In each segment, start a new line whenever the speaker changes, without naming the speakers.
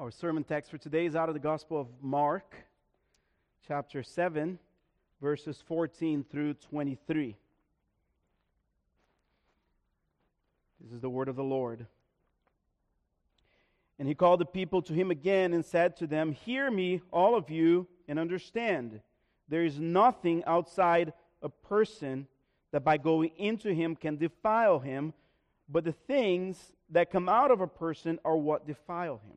Our sermon text for today is out of the Gospel of Mark, chapter 7, verses 14 through 23. This is the word of the Lord. And he called the people to him again and said to them, Hear me, all of you, and understand. There is nothing outside a person that by going into him can defile him, but the things that come out of a person are what defile him.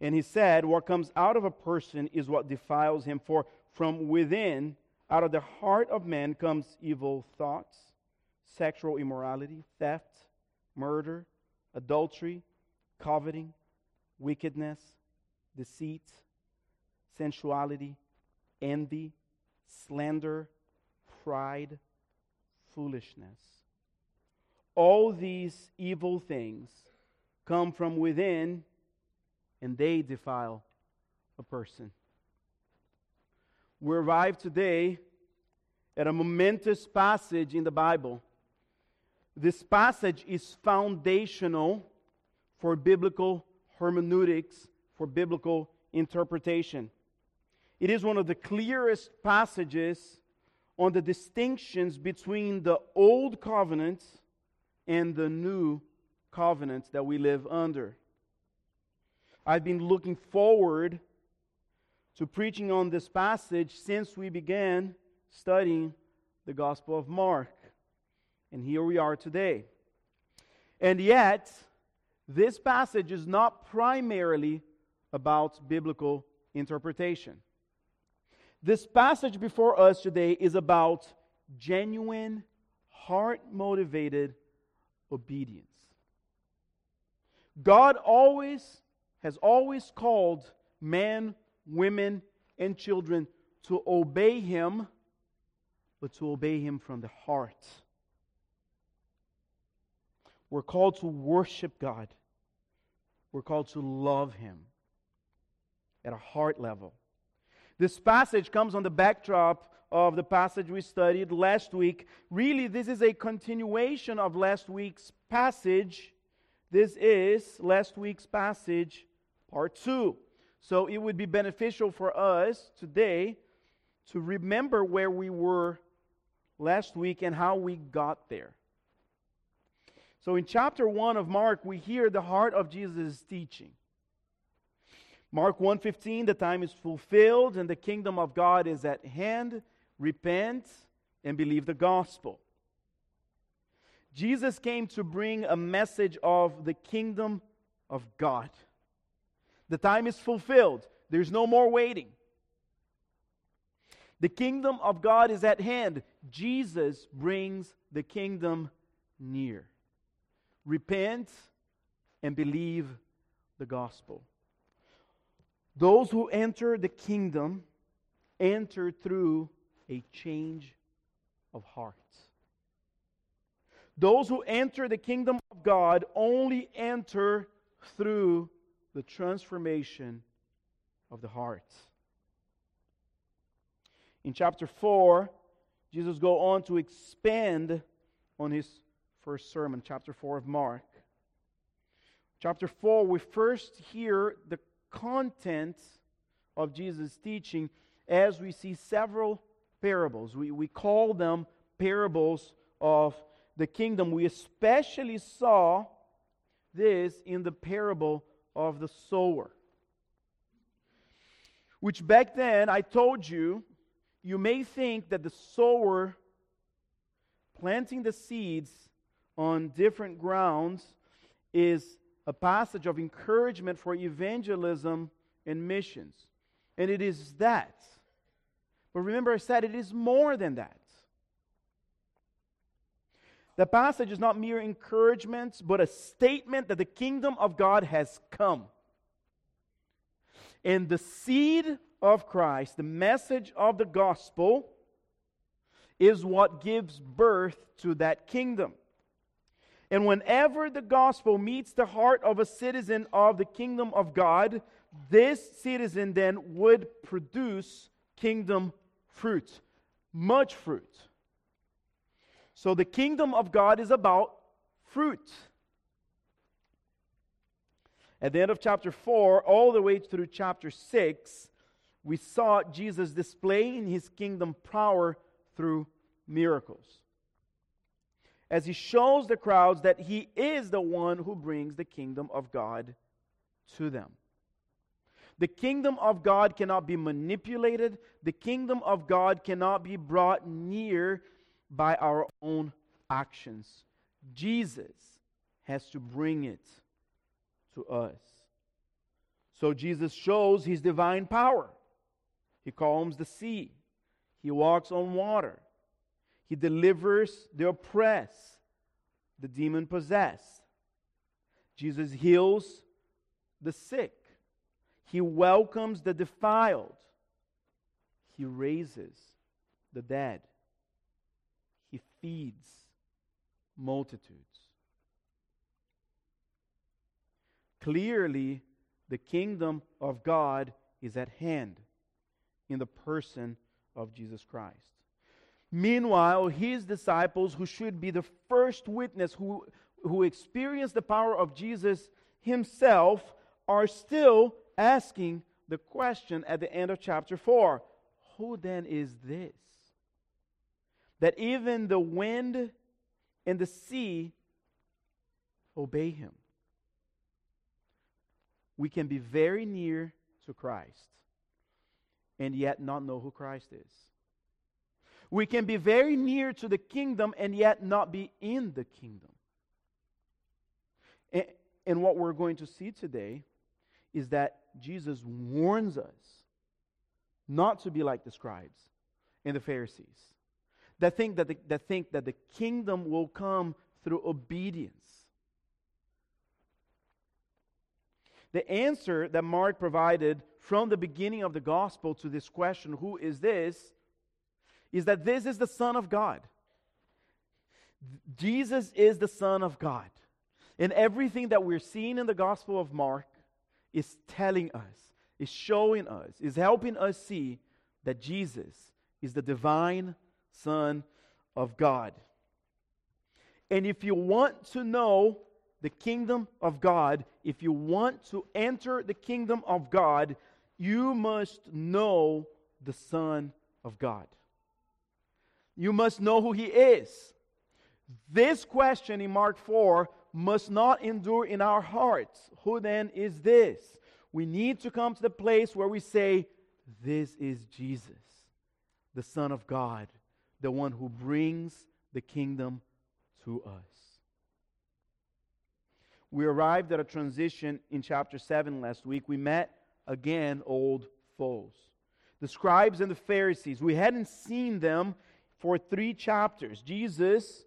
And he said, What comes out of a person is what defiles him, for from within, out of the heart of man, comes evil thoughts, sexual immorality, theft, murder, adultery, coveting, wickedness, deceit, sensuality, envy, slander, pride, foolishness. All these evil things come from within and they defile a person. We arrive today at a momentous passage in the Bible. This passage is foundational for biblical hermeneutics, for biblical interpretation. It is one of the clearest passages on the distinctions between the old covenant and the new covenant that we live under. I've been looking forward to preaching on this passage since we began studying the Gospel of Mark. And here we are today. And yet, this passage is not primarily about biblical interpretation. This passage before us today is about genuine, heart motivated obedience. God always has always called men, women, and children to obey Him, but to obey Him from the heart. We're called to worship God. We're called to love Him at a heart level. This passage comes on the backdrop of the passage we studied last week. Really, this is a continuation of last week's passage. This is last week's passage part two. So it would be beneficial for us today to remember where we were last week and how we got there. So in chapter 1 of Mark, we hear the heart of Jesus' teaching. Mark 1:15 the time is fulfilled and the kingdom of God is at hand repent and believe the gospel Jesus came to bring a message of the kingdom of God the time is fulfilled. There's no more waiting. The kingdom of God is at hand. Jesus brings the kingdom near. Repent and believe the gospel. Those who enter the kingdom enter through a change of heart. Those who enter the kingdom of God only enter through the transformation of the heart. In chapter 4, Jesus go on to expand on his first sermon, chapter 4 of Mark. Chapter 4, we first hear the content of Jesus' teaching as we see several parables. We, we call them parables of the kingdom. We especially saw this in the parable of the sower. Which back then I told you, you may think that the sower planting the seeds on different grounds is a passage of encouragement for evangelism and missions. And it is that. But remember, I said it is more than that. The passage is not mere encouragement, but a statement that the kingdom of God has come. And the seed of Christ, the message of the gospel, is what gives birth to that kingdom. And whenever the gospel meets the heart of a citizen of the kingdom of God, this citizen then would produce kingdom fruit, much fruit. So the kingdom of God is about fruit. At the end of chapter 4, all the way through chapter 6, we saw Jesus displaying his kingdom power through miracles. As he shows the crowds that he is the one who brings the kingdom of God to them. The kingdom of God cannot be manipulated, the kingdom of God cannot be brought near by our own actions. Jesus has to bring it to us. So Jesus shows his divine power. He calms the sea, he walks on water, he delivers the oppressed, the demon possessed. Jesus heals the sick. He welcomes the defiled. He raises the dead. Feeds multitudes. Clearly, the kingdom of God is at hand in the person of Jesus Christ. Meanwhile, his disciples, who should be the first witness who, who experienced the power of Jesus himself, are still asking the question at the end of chapter 4 Who then is this? That even the wind and the sea obey him. We can be very near to Christ and yet not know who Christ is. We can be very near to the kingdom and yet not be in the kingdom. And, and what we're going to see today is that Jesus warns us not to be like the scribes and the Pharisees that think that the, that think that the kingdom will come through obedience. The answer that Mark provided from the beginning of the gospel to this question, who is this, is that this is the Son of God. Jesus is the Son of God. And everything that we're seeing in the Gospel of Mark is telling us, is showing us, is helping us see that Jesus is the divine Son of God. And if you want to know the kingdom of God, if you want to enter the kingdom of God, you must know the Son of God. You must know who He is. This question in Mark 4 must not endure in our hearts. Who then is this? We need to come to the place where we say, This is Jesus, the Son of God, the one who brings the kingdom to us. We arrived at a transition in chapter 7 last week. We met again old foes. The scribes and the Pharisees, we hadn't seen them for three chapters. Jesus,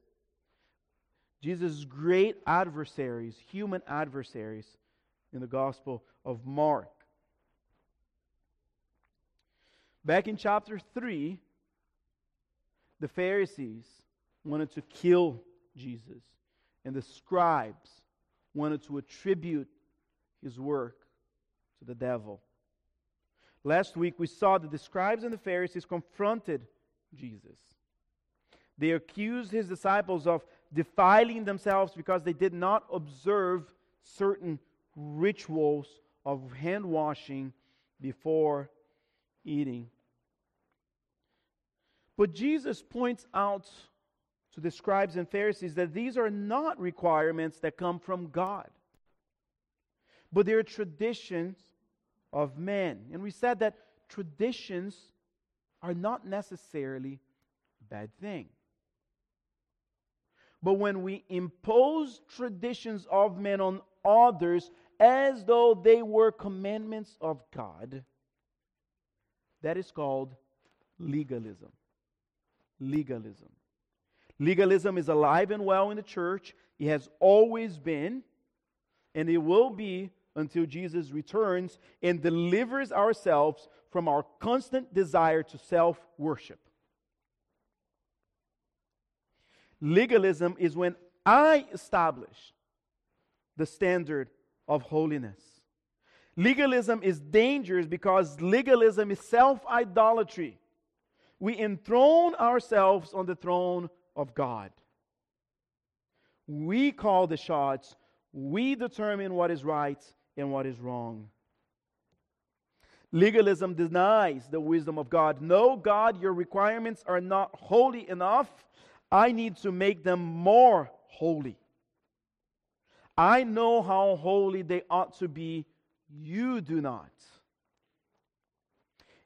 Jesus' great adversaries, human adversaries in the Gospel of Mark. Back in chapter 3, the Pharisees wanted to kill Jesus, and the scribes wanted to attribute his work to the devil. Last week we saw that the scribes and the Pharisees confronted Jesus. They accused his disciples of defiling themselves because they did not observe certain rituals of hand washing before eating. But Jesus points out to the scribes and Pharisees that these are not requirements that come from God, but they're traditions of men. And we said that traditions are not necessarily a bad thing. But when we impose traditions of men on others as though they were commandments of God, that is called legalism. Legalism. Legalism is alive and well in the church. It has always been, and it will be until Jesus returns and delivers ourselves from our constant desire to self worship. Legalism is when I establish the standard of holiness. Legalism is dangerous because legalism is self idolatry. We enthrone ourselves on the throne of God. We call the shots, we determine what is right and what is wrong. Legalism denies the wisdom of God. No, God, your requirements are not holy enough. I need to make them more holy. I know how holy they ought to be. You do not.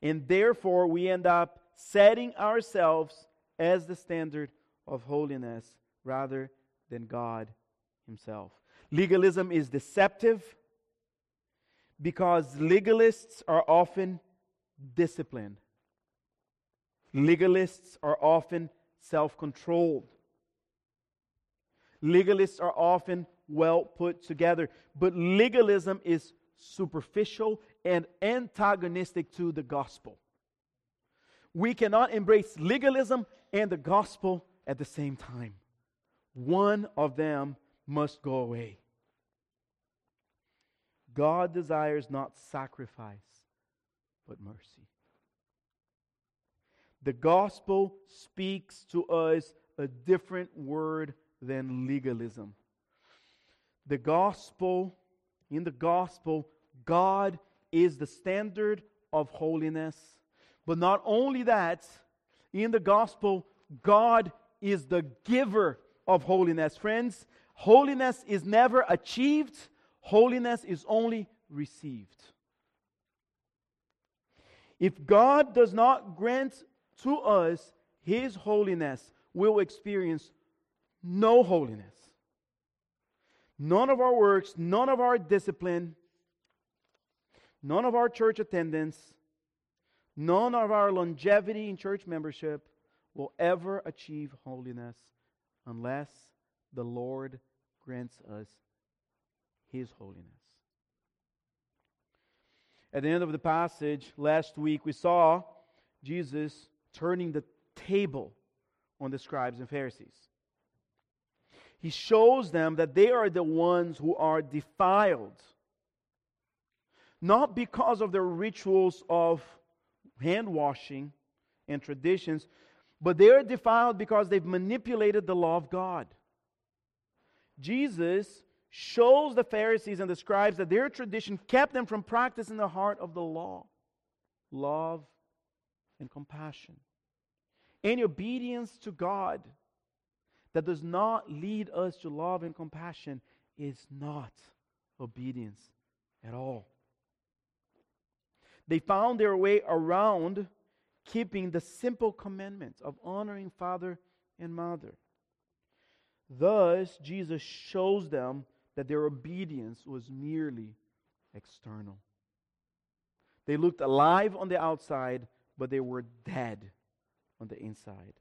And therefore, we end up setting ourselves as the standard of holiness rather than God Himself. Legalism is deceptive because legalists are often disciplined. Legalists are often self controlled. Legalists are often well put together. But legalism is superficial and antagonistic to the gospel. We cannot embrace legalism and the gospel at the same time. One of them must go away. God desires not sacrifice, but mercy. The gospel speaks to us a different word than legalism. The gospel, in the gospel, God is the standard of holiness. But not only that, in the gospel, God is the giver of holiness. Friends, holiness is never achieved, Holiness is only received. If God does not grant to us His holiness, we'll experience no holiness. None of our works, none of our discipline, none of our church attendance, none of our longevity in church membership will ever achieve holiness unless the Lord grants us his holiness. At the end of the passage last week, we saw Jesus turning the table on the scribes and Pharisees. He shows them that they are the ones who are defiled, not because of their rituals of hand washing and traditions, but they are defiled because they've manipulated the law of God. Jesus shows the Pharisees and the scribes that their tradition kept them from practicing the heart of the law love and compassion. Any obedience to God that does not lead us to love and compassion is not obedience at all. They found their way around keeping the simple commandments of honoring father and mother. Thus, Jesus shows them that their obedience was merely external. They looked alive on the outside, but they were dead on the inside.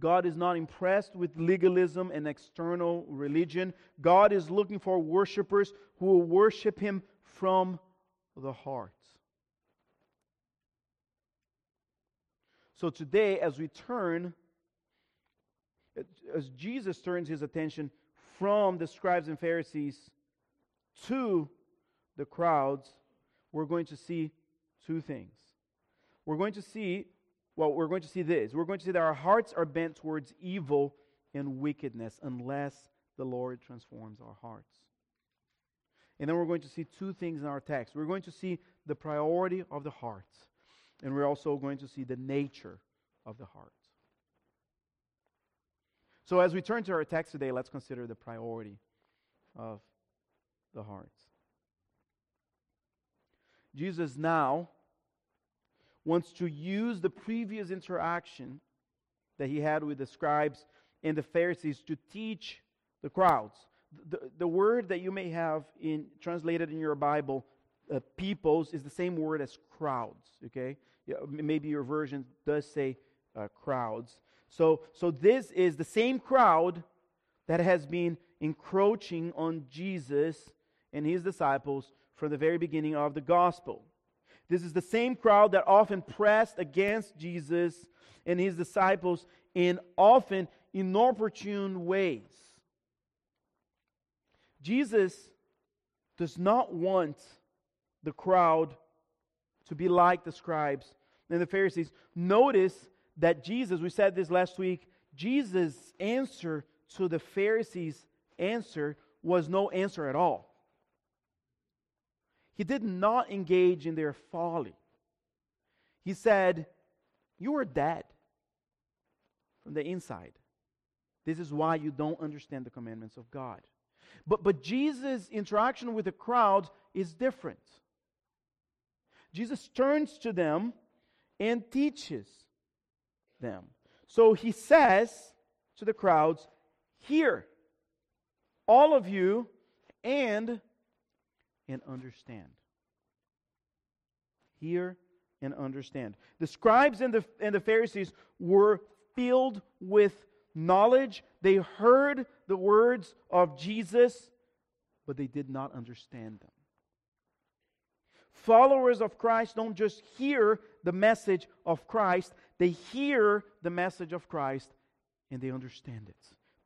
God is not impressed with legalism and external religion. God is looking for worshipers who will worship Him from the heart. So today, as we turn, as Jesus turns his attention from the scribes and Pharisees to the crowds, we're going to see two things. We're going to see, well, we're going to see this. We're going to see that our hearts are bent towards evil and wickedness unless the Lord transforms our hearts. And then we're going to see two things in our text. We're going to see the priority of the heart, and we're also going to see the nature of the heart. So, as we turn to our text today, let's consider the priority of the heart. Jesus now wants to use the previous interaction that he had with the scribes and the Pharisees to teach the crowds. The, the word that you may have in translated in your Bible, uh, peoples, is the same word as crowds. Okay, yeah, maybe your version does say uh, crowds. So, so this is the same crowd that has been encroaching on Jesus and his disciples from the very beginning of the gospel. This is the same crowd that often pressed against Jesus and his disciples in often inopportune ways. Jesus does not want the crowd to be like the scribes and the Pharisees. Notice that Jesus, we said this last week, Jesus' answer to the Pharisees' answer was no answer at all. He did not engage in their folly. He said, You are dead from the inside. This is why you don't understand the commandments of God. But, but Jesus' interaction with the crowd is different. Jesus turns to them and teaches them. So he says to the crowds, Hear, all of you, and and understand. Hear and understand. The scribes and the, and the Pharisees were filled with knowledge. They heard the words of Jesus, but they did not understand them. Followers of Christ don't just hear the message of Christ, they hear the message of Christ and they understand it.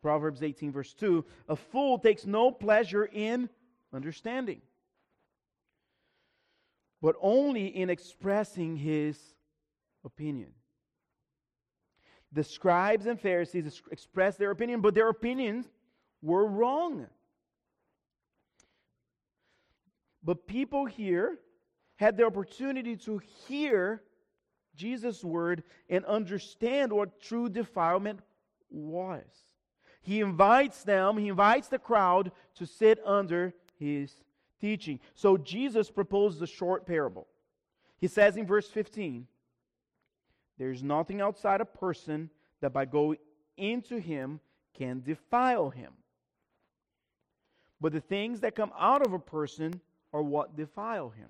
Proverbs 18, verse 2 A fool takes no pleasure in understanding but only in expressing his opinion. The scribes and Pharisees expressed their opinion, but their opinions were wrong. But people here had the opportunity to hear Jesus' word and understand what true defilement was. He invites them, he invites the crowd to sit under his teaching. So Jesus proposes a short parable. He says in verse 15, There's nothing outside a person that by going into him can defile him. But the things that come out of a person are what defile him.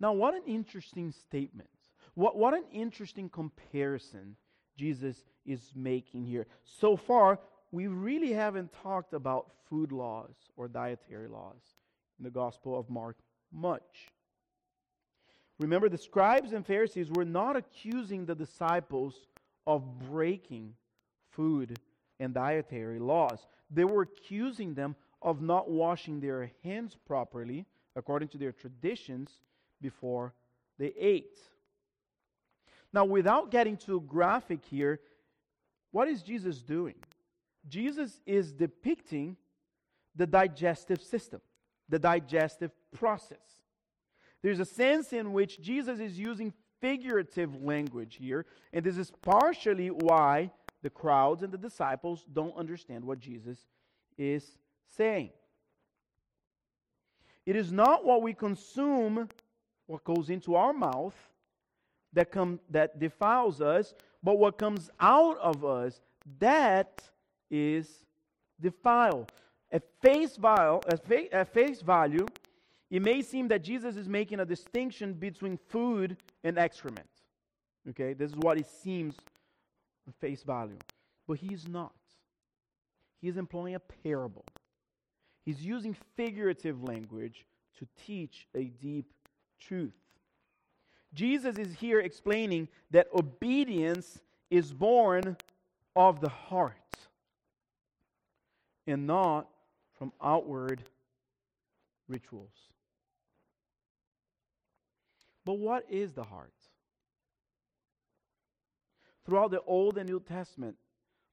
Now, what an interesting statement. What, what an interesting comparison Jesus is making here. So far, we really haven't talked about food laws or dietary laws in the Gospel of Mark much. Remember, the scribes and Pharisees were not accusing the disciples of breaking food and dietary laws. They were accusing them of not washing their hands properly, according to their traditions, before they ate. Now, without getting too graphic here, what is Jesus doing? Jesus is depicting the digestive system, the digestive process. There's a sense in which Jesus is using figurative language here, and this is partially why the crowds and the disciples don't understand what Jesus is saying. It is not what we consume, what goes into our mouth, that, come, that defiles us, but what comes out of us that is defiled. At face, value, at face value, it may seem that Jesus is making a distinction between food and excrement. Okay, this is what it seems face value. But he's not. He is employing a parable. He's using figurative language to teach a deep truth. Jesus is here explaining that obedience is born of the heart and not from outward rituals. But what is the heart? Throughout the Old and New Testament,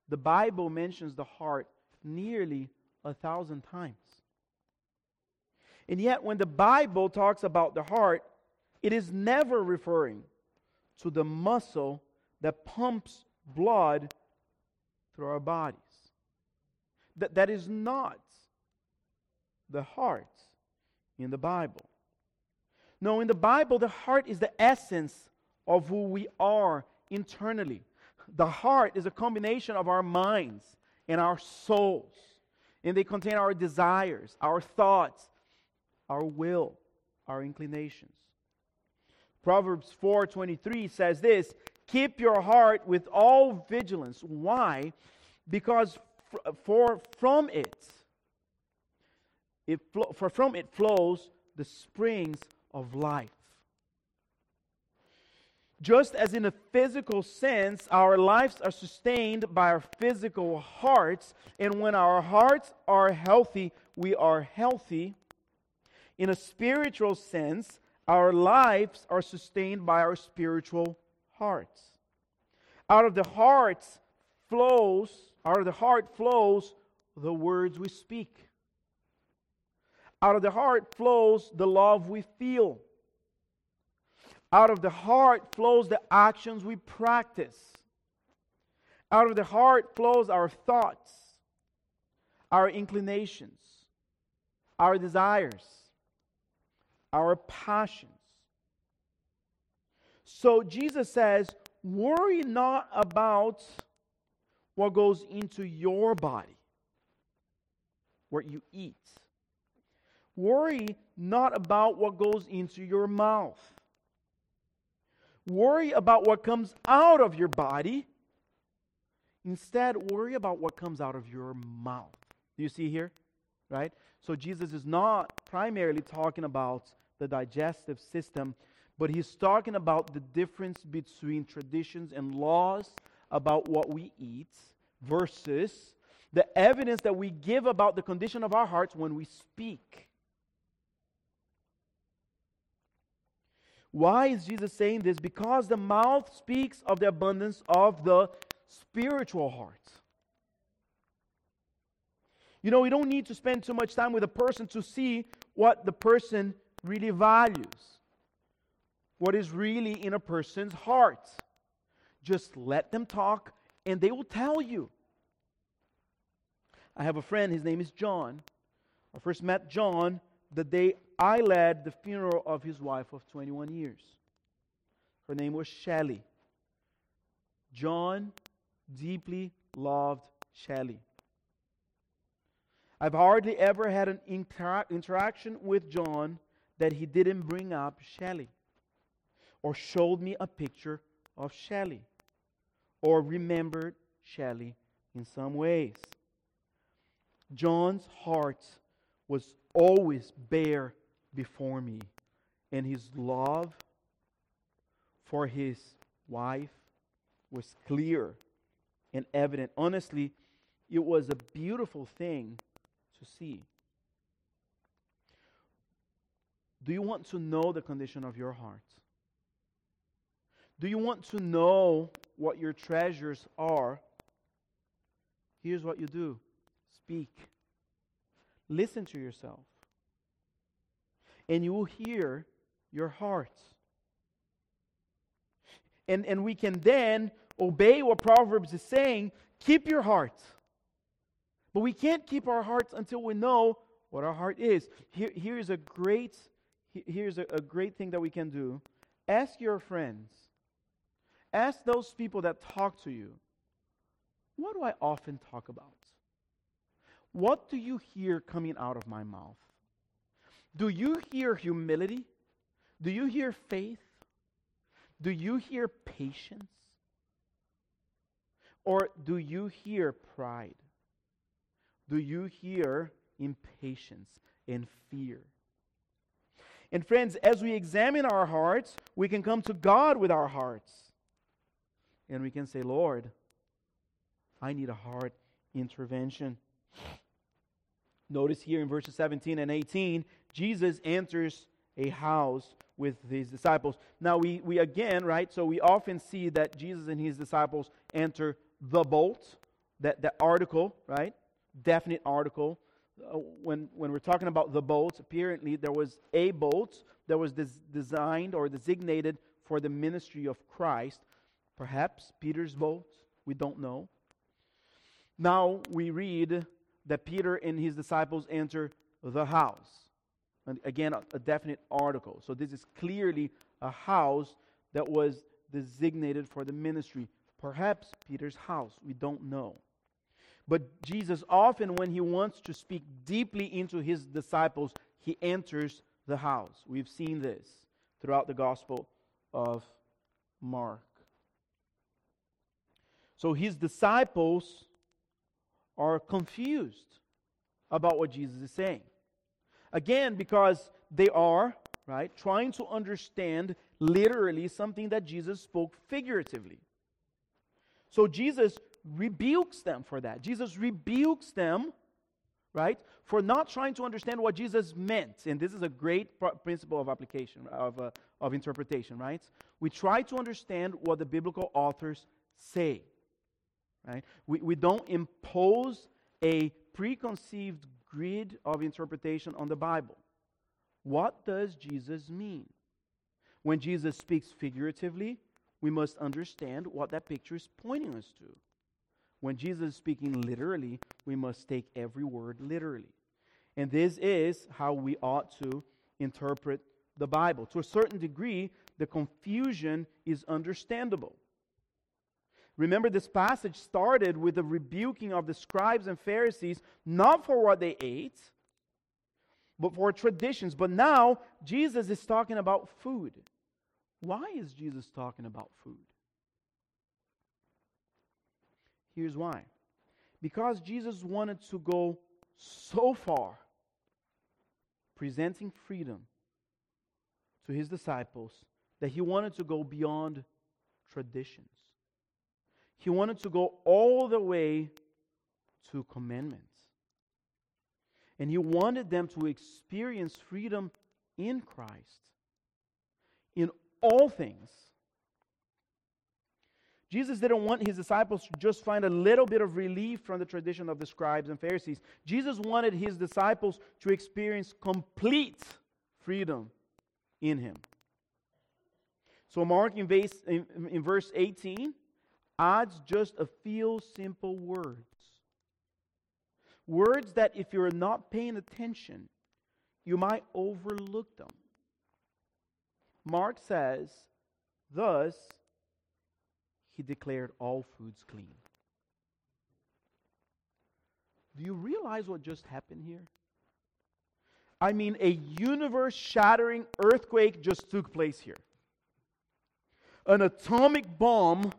the Bible mentions the heart nearly a thousand times. And yet, when the Bible talks about the heart, it is never referring to the muscle that pumps blood through our bodies. That, that is not the heart in the Bible. No, in the Bible, the heart is the essence of who we are internally. The heart is a combination of our minds and our souls, and they contain our desires, our thoughts, our will, our inclinations. Proverbs 4:23 says this, Keep your heart with all vigilance. Why? Because for from it, it for from it flows the springs of life. Just as in a physical sense, our lives are sustained by our physical hearts, and when our hearts are healthy, we are healthy. In a spiritual sense, our lives are sustained by our spiritual hearts. Out of the hearts flows, out of the heart flows the words we speak. Out of the heart flows the love we feel. Out of the heart flows the actions we practice. Out of the heart flows our thoughts, our inclinations, our desires, our passions. So Jesus says, worry not about what goes into your body, what you eat. Worry not about what goes into your mouth. Worry about what comes out of your body. Instead, worry about what comes out of your mouth. Do you see here? Right? So Jesus is not primarily talking about the digestive system, but he's talking about the difference between traditions and laws about what we eat versus the evidence that we give about the condition of our hearts when we speak. Why is Jesus saying this? Because the mouth speaks of the abundance of the spiritual heart. You know, we don't need to spend too much time with a person to see what the person really values, what is really in a person's heart. Just let them talk and they will tell you. I have a friend, his name is John. I first met John the day I led the funeral of his wife of 21 years. Her name was Shelley. John deeply loved Shelley. I've hardly ever had an inter- interaction with John that he didn't bring up Shelley or showed me a picture of Shelley or remembered Shelley in some ways. John's heart was always bare before me. And his love for his wife was clear and evident. Honestly, it was a beautiful thing to see. Do you want to know the condition of your heart? Do you want to know what your treasures are? Here's what you do speak. Listen to yourself and you will hear your heart. And, and we can then obey what Proverbs is saying keep your heart. But we can't keep our hearts until we know what our heart is. Here, here's a great here's a, a great thing that we can do. Ask your friends. Ask those people that talk to you. What do I often talk about? What do you hear coming out of my mouth? Do you hear humility? Do you hear faith? Do you hear patience? Or do you hear pride? Do you hear impatience and fear? And friends, as we examine our hearts, we can come to God with our hearts. And we can say, Lord, I need a heart intervention. Notice here in verses 17 and 18, Jesus enters a house with his disciples. Now, we, we again, right, so we often see that Jesus and his disciples enter the boat, that, that article, right? Definite article. Uh, when, when we're talking about the boats, apparently there was a boat that was des- designed or designated for the ministry of Christ. Perhaps Peter's boat, we don't know. Now we read that Peter and his disciples enter the house. And again, a, definite article. So this is clearly a house that was designated for the ministry. Perhaps Peter's house. We don't know. But Jesus often, when he wants to speak deeply into his disciples, he enters the house. We've seen this throughout the Gospel of Mark. So his disciples are confused about what Jesus is saying. Again, because they are, right, trying to understand literally something that Jesus spoke figuratively. So Jesus rebukes them for that. Jesus rebukes them, right, for not trying to understand what Jesus meant. And this is a great principle of application, of, uh, of interpretation, right? We try to understand what the biblical authors say, right? We, we don't impose a preconceived grid of interpretation on the Bible. What does Jesus mean? When Jesus speaks figuratively, we must understand what that picture is pointing us to. When Jesus is speaking literally, we must take every word literally. And this is how we ought to interpret the Bible. To a certain degree, the confusion is understandable. Remember, this passage started with the rebuking of the scribes and Pharisees, not for what they ate, but for traditions. But now, Jesus is talking about food. Why is Jesus talking about food? Here's why. Because Jesus wanted to go so far, presenting freedom to his disciples, that he wanted to go beyond traditions. He wanted to go all the way to commandments. And he wanted them to experience freedom in Christ in all things. Jesus didn't want his disciples to just find a little bit of relief from the tradition of the scribes and Pharisees. Jesus wanted his disciples to experience complete freedom in him. So, Mark in, verse 18 adds just a few simple words. Words that, if you're not paying attention, you might overlook them. Mark says, Thus, he declared all foods clean. Do you realize what just happened here? I mean, a universe shattering earthquake just took place here. An atomic bomb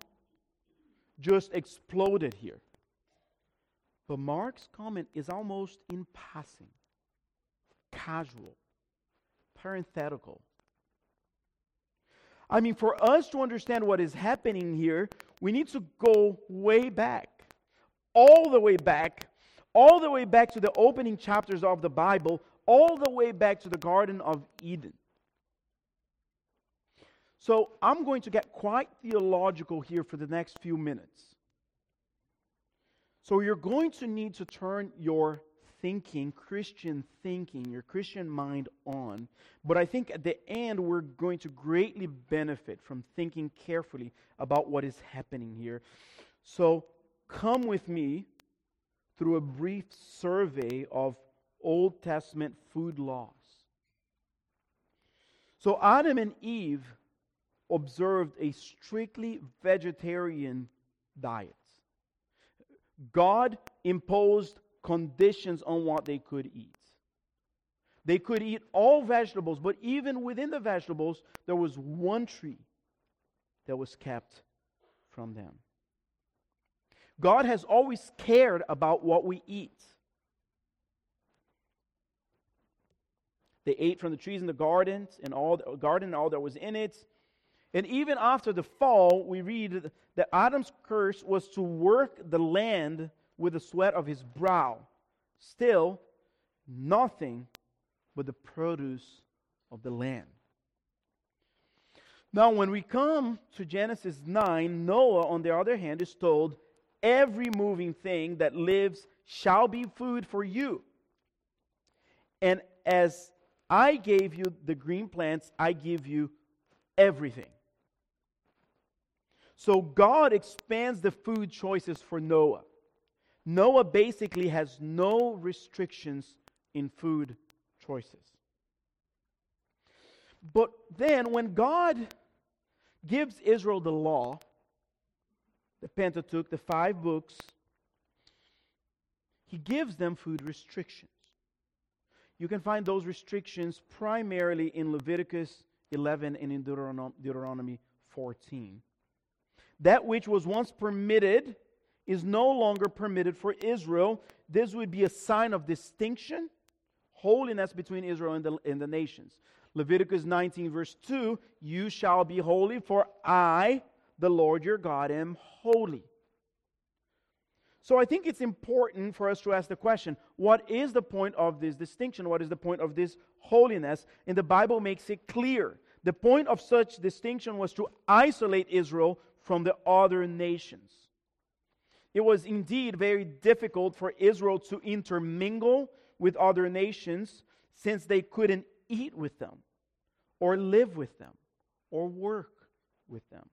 just exploded here. But Mark's comment is almost in passing, casual, parenthetical. I mean, for us to understand what is happening here, we need to go way back, all the way back, all the way back to the opening chapters of the Bible, all the way back to the Garden of Eden. So I'm going to get quite theological here for the next few minutes. So you're going to need to turn your thinking, Christian thinking, your Christian mind on. But I think at the end, we're going to greatly benefit from thinking carefully about what is happening here. So come with me through a brief survey of Old Testament food laws. So Adam and Eve observed a strictly vegetarian diet. God imposed conditions on what they could eat. They could eat all vegetables, but even within the vegetables, there was one tree that was kept from them. God has always cared about what we eat. They ate from the trees in the gardens and all the garden and all that was in it. And even after the fall, we read that Adam's curse was to work the land with the sweat of his brow. Still, nothing but the produce of the land. Now, when we come to Genesis 9, Noah, on the other hand, is told, Every moving thing that lives shall be food for you. And as I gave you the green plants, I give you everything. So God expands the food choices for Noah. Noah basically has no restrictions in food choices. But then, when God gives Israel the law, the Pentateuch, the five books, he gives them food restrictions. You can find those restrictions primarily in Leviticus 11 and in Deuteronomy 14. That which was once permitted is no longer permitted for Israel. This would be a sign of distinction, holiness between Israel and the, and the nations. Leviticus 19, verse 2 You shall be holy, for I, the Lord your God, am holy. So I think it's important for us to ask the question what is the point of this distinction? What is the point of this holiness? And the Bible makes it clear. The point of such distinction was to isolate Israel from the other nations. It was indeed very difficult for Israel to intermingle with other nations since they couldn't eat with them, or live with them, or work with them.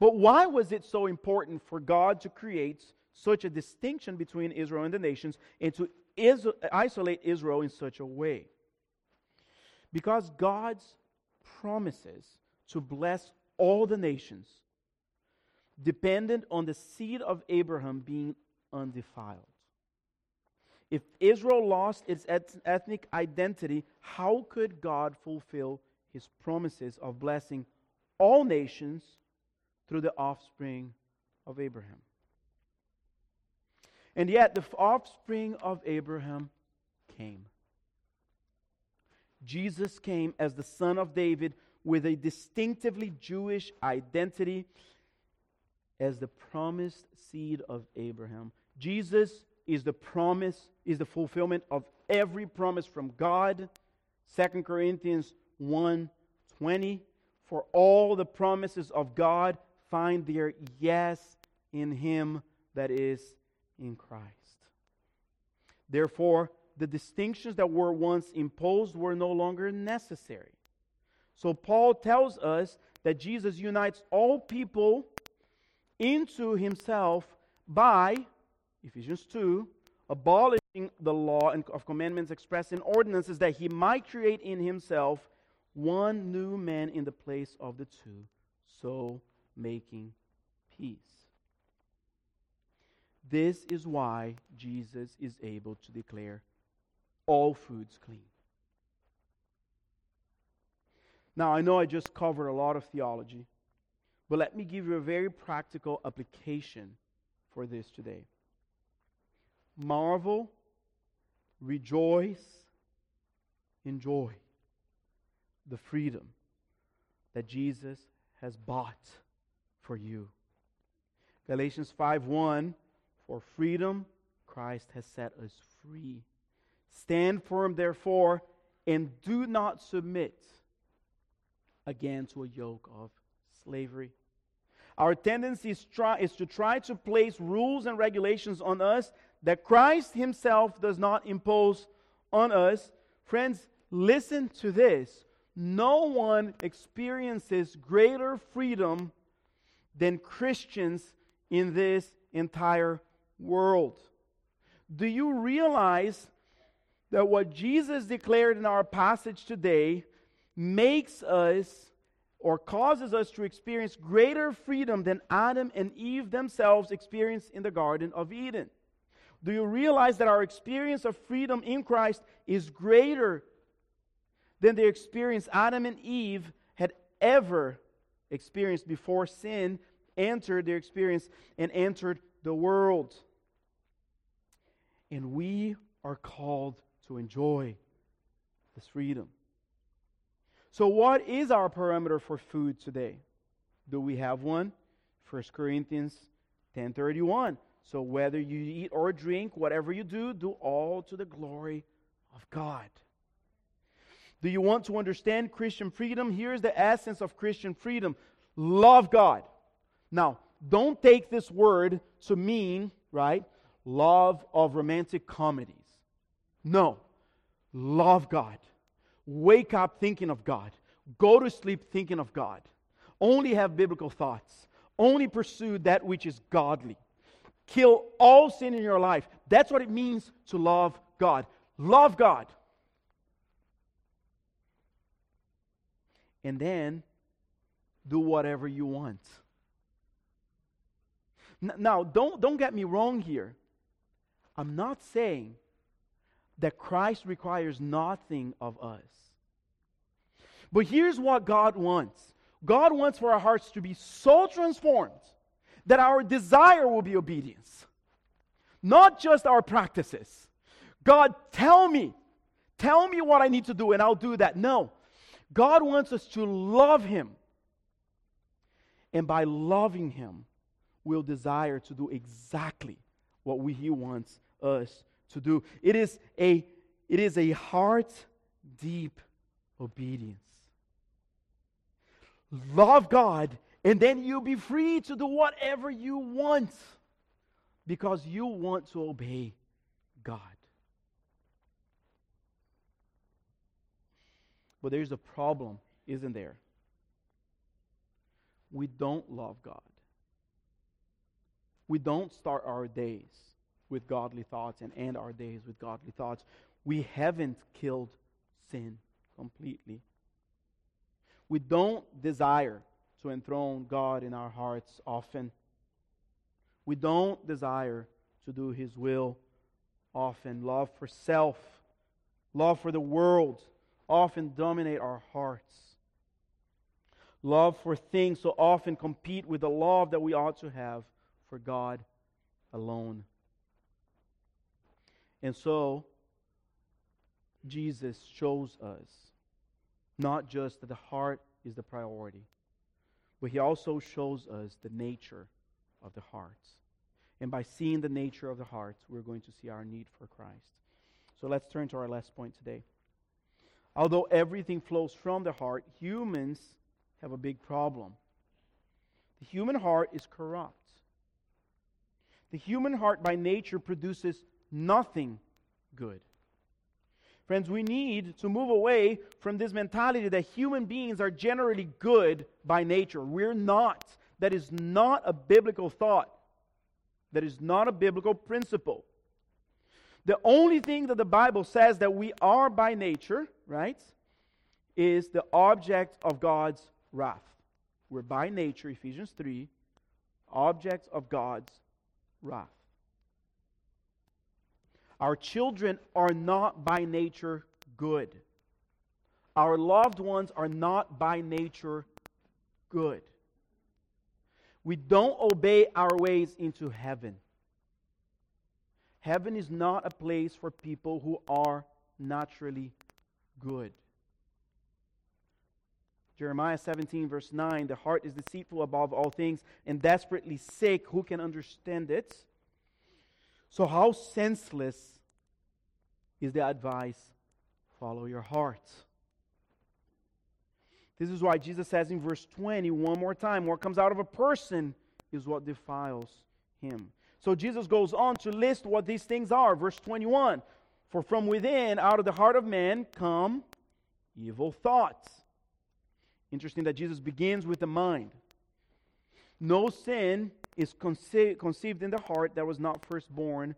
But why was it so important for God to create such a distinction between Israel and the nations and to is- isolate Israel in such a way? Because God's promises to bless all the nations dependent on the seed of Abraham being undefiled. If Israel lost its ethnic identity, how could God fulfill his promises of blessing all nations through the offspring of Abraham? And yet, the offspring of Abraham came. Jesus came as the son of David with a distinctively Jewish identity as the promised seed of Abraham. Jesus is the promise, is the fulfillment of every promise from God. 2 Corinthians 1 20. For all the promises of God find their yes in Him that is in Christ. Therefore, the distinctions that were once imposed were no longer necessary. So, Paul tells us that Jesus unites all people into himself by, Ephesians 2, abolishing the law of commandments expressed in ordinances that he might create in himself one new man in the place of the two, so making peace. This is why Jesus is able to declare all foods clean. Now, I know I just covered a lot of theology, but let me give you a very practical application for this today. Marvel, rejoice, enjoy the freedom that Jesus has bought for you. Galatians 5:1 For freedom Christ has set us free. Stand firm therefore and do not submit again to a yoke of slavery. Our tendency is, try, is to try to place rules and regulations on us that Christ Himself does not impose on us. Friends, listen to this. No one experiences greater freedom than Christians in this entire world. Do you realize that what Jesus declared in our passage today makes us or causes us to experience greater freedom than Adam and Eve themselves experienced in the Garden of Eden. Do you realize that our experience of freedom in Christ is greater than the experience Adam and Eve had ever experienced before sin entered their experience and entered the world? And we are called to enjoy this freedom. So, what is our parameter for food today? Do we have one? 1 Corinthians 10:31. So whether you eat or drink, whatever you do, do all to the glory of God. Do you want to understand Christian freedom? Here's the essence of Christian freedom. Love God. Now, don't take this word to mean, right, love of romantic comedies. No. Love God. Wake up thinking of God. Go to sleep thinking of God. Only have biblical thoughts. Only pursue that which is godly. Kill all sin in your life. That's what it means to love God. Love God. And then do whatever you want. Now, don't, don't get me wrong here. I'm not saying that Christ requires nothing of us. But here's what God wants God wants for our hearts to be so transformed that our desire will be obedience, not just our practices. God, tell me, tell me what I need to do, and I'll do that. No, God wants us to love Him. And by loving Him, we'll desire to do exactly what we, He wants us to do. It is a, it is a heart deep obedience. Love God, and then you'll be free to do whatever you want because you want to obey God. But there's a problem, isn't there? We don't love God. We don't start our days with godly thoughts and end our days with godly thoughts. We haven't killed sin completely. We don't desire to enthrone God in our hearts often. We don't desire to do His will often. Love for self, love for the world often dominate our hearts. Love for things so often compete with the love that we ought to have for God alone. And so, Jesus shows us not just that the heart is the priority, but he also shows us the nature of the hearts. And by seeing the nature of the hearts, we're going to see our need for Christ. So let's turn to our last point today. Although everything flows from the heart, humans have a big problem. The human heart is corrupt. The human heart by nature produces nothing good. Friends, we need to move away from this mentality that human beings are generally good by nature. We're not. That is not a biblical thought. That is not a biblical principle. The only thing that the Bible says that we are by nature, right, is the object of God's wrath. We're by nature, Ephesians 3, objects of God's wrath. Our children are not by nature good. Our loved ones are not by nature good. We don't obey our ways into heaven. Heaven is not a place for people who are naturally good. Jeremiah 17, verse 9 The heart is deceitful above all things and desperately sick. Who can understand it? So, how senseless is the advice? Follow your heart. This is why Jesus says in verse 20, one more time, what comes out of a person is what defiles him. So Jesus goes on to list what these things are. Verse 21 For from within, out of the heart of man, come evil thoughts. Interesting that Jesus begins with the mind. No sin is conce- conceived in the heart that was not first born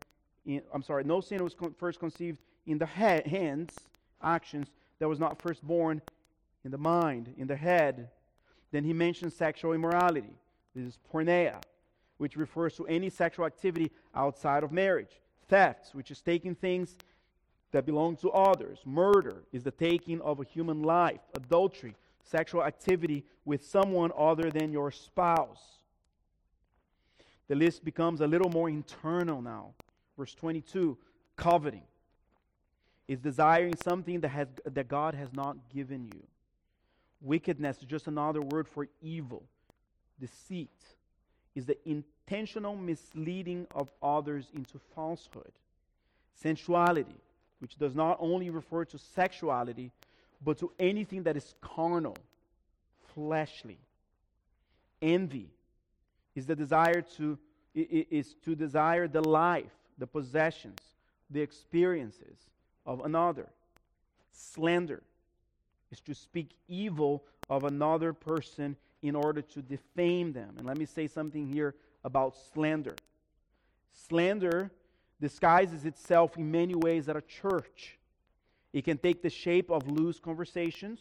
in, I'm sorry, no sin was con- first conceived in the he- hands, actions, that was not first born in the mind, in the head. Then he mentions sexual immorality. This is porneia which refers to any sexual activity outside of marriage. Theft, which is taking things that belong to others. Murder is the taking of a human life. Adultery, sexual activity with someone other than your spouse. The list becomes a little more internal now. Verse 22 coveting is desiring something that, has, that God has not given you. Wickedness is just another word for evil, deceit is the intentional misleading of others into falsehood. Sensuality, which does not only refer to sexuality, but to anything that is carnal, fleshly. Envy is the desire to is to desire the life, the possessions, the experiences of another. Slander is to speak evil of another person in order to defame them. And let me say something here about slander. Slander disguises itself in many ways at a church. It can take the shape of loose conversations,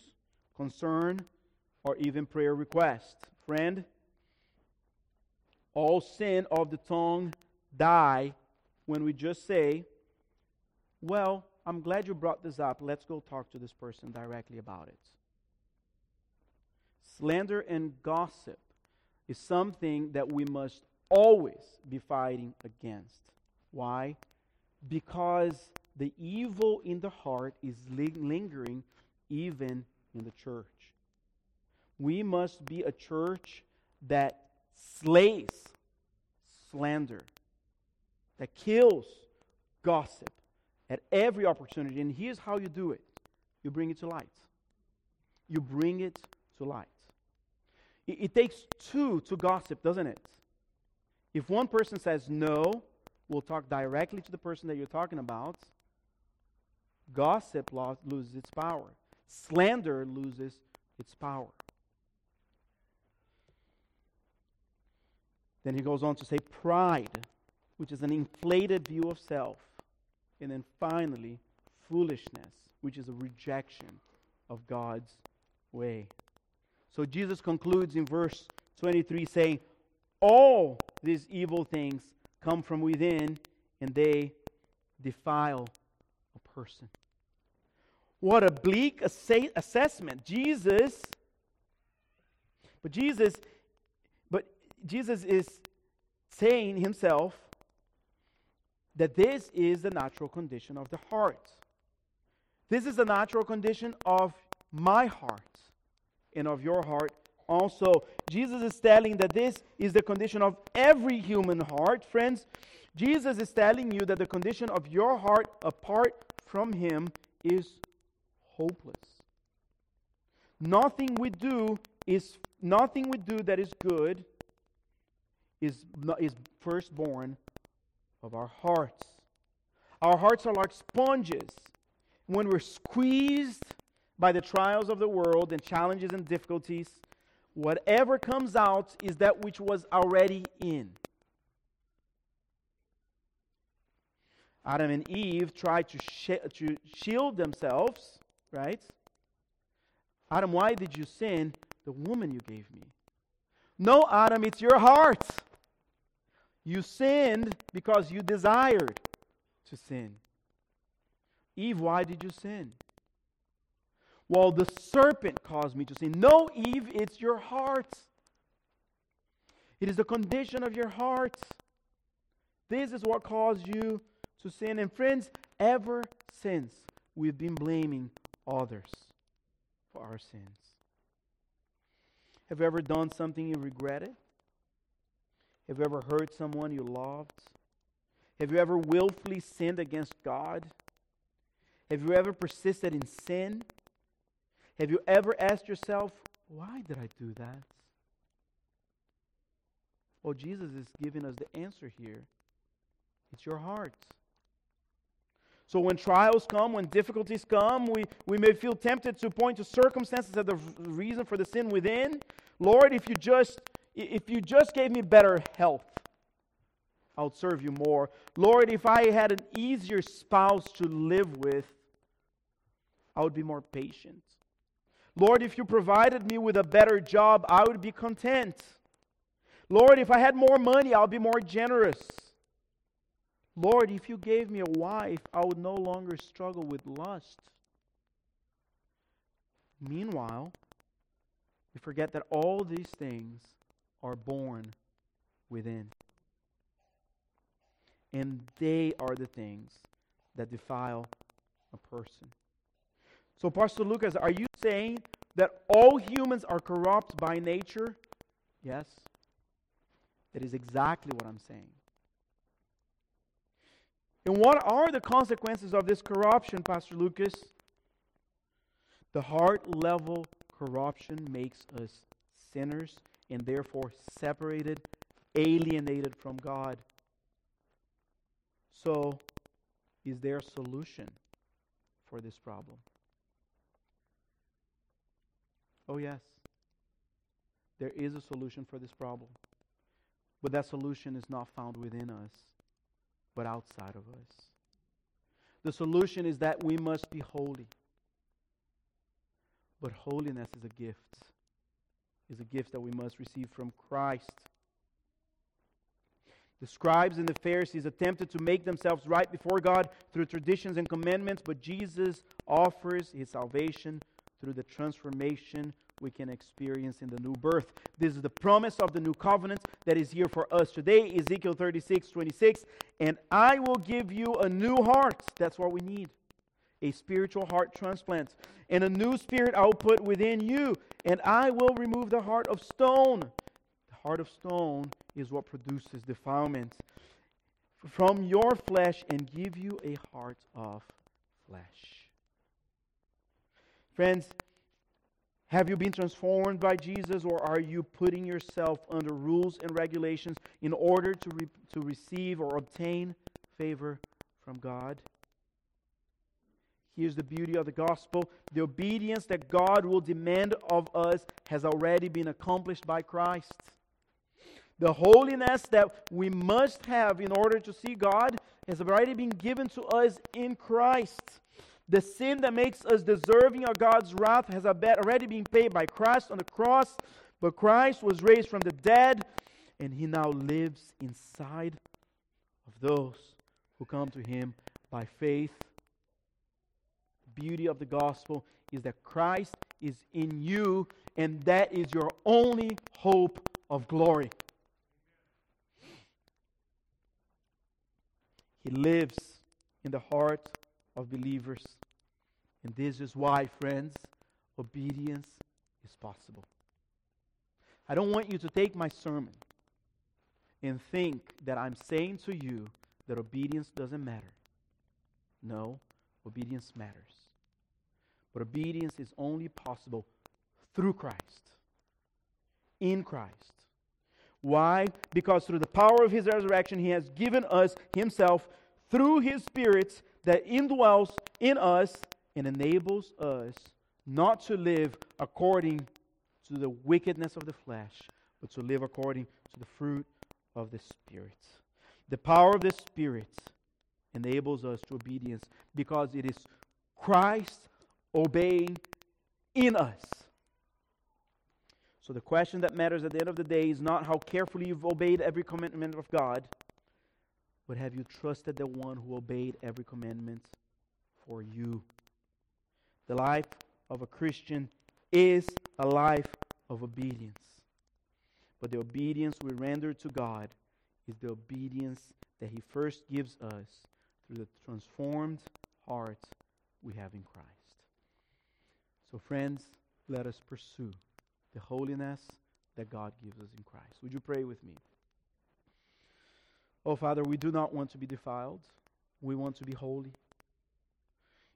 concern, or even prayer requests. Friend, all sin of the tongue die when we just say, Well, I'm glad you brought this up. Let's go talk to this person directly about it. Slander and gossip is something that we must always be fighting against. Why? Because the evil in the heart is lingering even in the church. We must be a church that slays slander, that kills gossip at every opportunity. And here's how you do it you bring it to light. You bring it to light. It, it takes two to gossip, doesn't it? If one person says no, we'll talk directly to the person that you're talking about. Gossip loses its power. Slander loses its power. Then he goes on to say pride, which is an inflated view of self. And then finally, foolishness, which is a rejection of God's way. So Jesus concludes in verse 23 saying, All these evil things come from within and they defile a person. What a bleak assessment. Jesus, but Jesus, but Jesus is saying himself that this is the natural condition of the heart. This is the natural condition of my heart and of your heart also. Jesus is telling that this is the condition of every human heart. Friends, Jesus is telling you that the condition of your heart apart from Him is hopeless. Nothing we do is nothing we do that is good is, is firstborn of our hearts. Our hearts are like sponges. When we're squeezed by the trials of the world and challenges and difficulties, whatever comes out is that which was already in. Adam and Eve tried to, sh- to shield themselves, right? Adam, why did you sin? The woman you gave me. No, Adam, it's your heart. You sinned because you desired to sin. Eve, why did you sin? Well, the serpent caused me to sin. No, Eve, it's your heart. It is the condition of your heart. This is what caused you to sin. And friends, ever since we've been blaming others for our sins. Have you ever done something you regretted? Have you ever hurt someone you loved? Have you ever willfully sinned against God? Have you ever persisted in sin? Have you ever asked yourself, why did I do that? Well, Jesus is giving us the answer here. It's your heart. So when trials come, when difficulties come, we, we may feel tempted to point to circumstances as the reason for the sin within. Lord, if you just if you just gave me better health, I would serve you more. Lord, if I had an easier spouse to live with, I would be more patient. Lord, if you provided me with a better job, I would be content. Lord, if I had more money, I'll be more generous. Lord, if you gave me a wife, I would no longer struggle with lust. Meanwhile, we forget that all these things are born within. And they are the things that defile a person. So, Pastor Lucas, are you saying that all humans are corrupt by nature? Yes. That is exactly what I'm saying. And what are the consequences of this corruption, Pastor Lucas? The heart level corruption makes us sinners and therefore separated, alienated from God. So, is there a solution for this problem? Oh, yes. There is a solution for this problem. But that solution is not found within us, but outside of us. The solution is that we must be holy. But holiness is a gift is a gift that we must receive from Christ. The scribes and the Pharisees attempted to make themselves right before God through traditions and commandments, but Jesus offers his salvation through the transformation we can experience in the new birth. This is the promise of the new covenant that is here for us today, Ezekiel 36, 26. And I will give you a new heart. That's what we need a spiritual heart transplant. And a new spirit I will put within you, and I will remove the heart of stone. The heart of stone is what produces defilement from your flesh and give you a heart of flesh. Friends, have you been transformed by Jesus, or are you putting yourself under rules and regulations in order to, re- to receive or obtain favor from God? Here's the beauty of the gospel the obedience that God will demand of us has already been accomplished by Christ. The holiness that we must have in order to see God has already been given to us in Christ. The sin that makes us deserving of God's wrath has already been paid by Christ on the cross, but Christ was raised from the dead, and he now lives inside of those who come to him by faith beauty of the gospel is that Christ is in you, and that is your only hope of glory. He lives in the heart of believers. And this is why, friends, obedience is possible. I don't want you to take my sermon and think that I'm saying to you that obedience doesn't matter. No, obedience matters. But obedience is only possible through Christ. In Christ. Why? Because through the power of his resurrection, he has given us himself through his Spirit that indwells in us and enables us not to live according to the wickedness of the flesh, but to live according to the fruit of the Spirit. The power of the Spirit enables us to obedience because it is Christ obeying in us. So the question that matters at the end of the day is not how carefully you've obeyed every commandment of God, but have you trusted the one who obeyed every commandment for you? The life of a Christian is a life of obedience. But the obedience we render to God is the obedience that He first gives us through the transformed heart we have in Christ. So, friends, let us pursue the holiness that God gives us in Christ. Would you pray with me? Oh, Father, we do not want to be defiled. We want to be holy.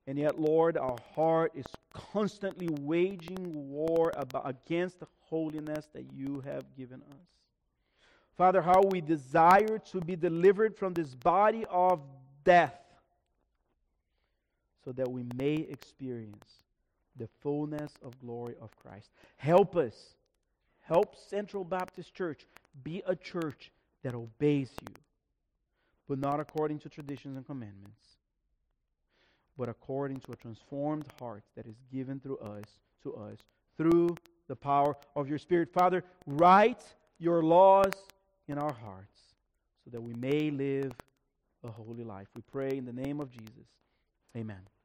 And yet, Lord, our heart is constantly waging war about, against the holiness that you have given us. Father, how we desire to be delivered from this body of death so that we may experience the fullness of glory of Christ. Help us. Help Central Baptist Church be a church that obeys you, but not according to traditions and commandments, but according to a transformed heart that is given through us to us through the power of your Spirit. Father, write your laws in our hearts so that we may live a holy life. We pray in the name of Jesus. Amen.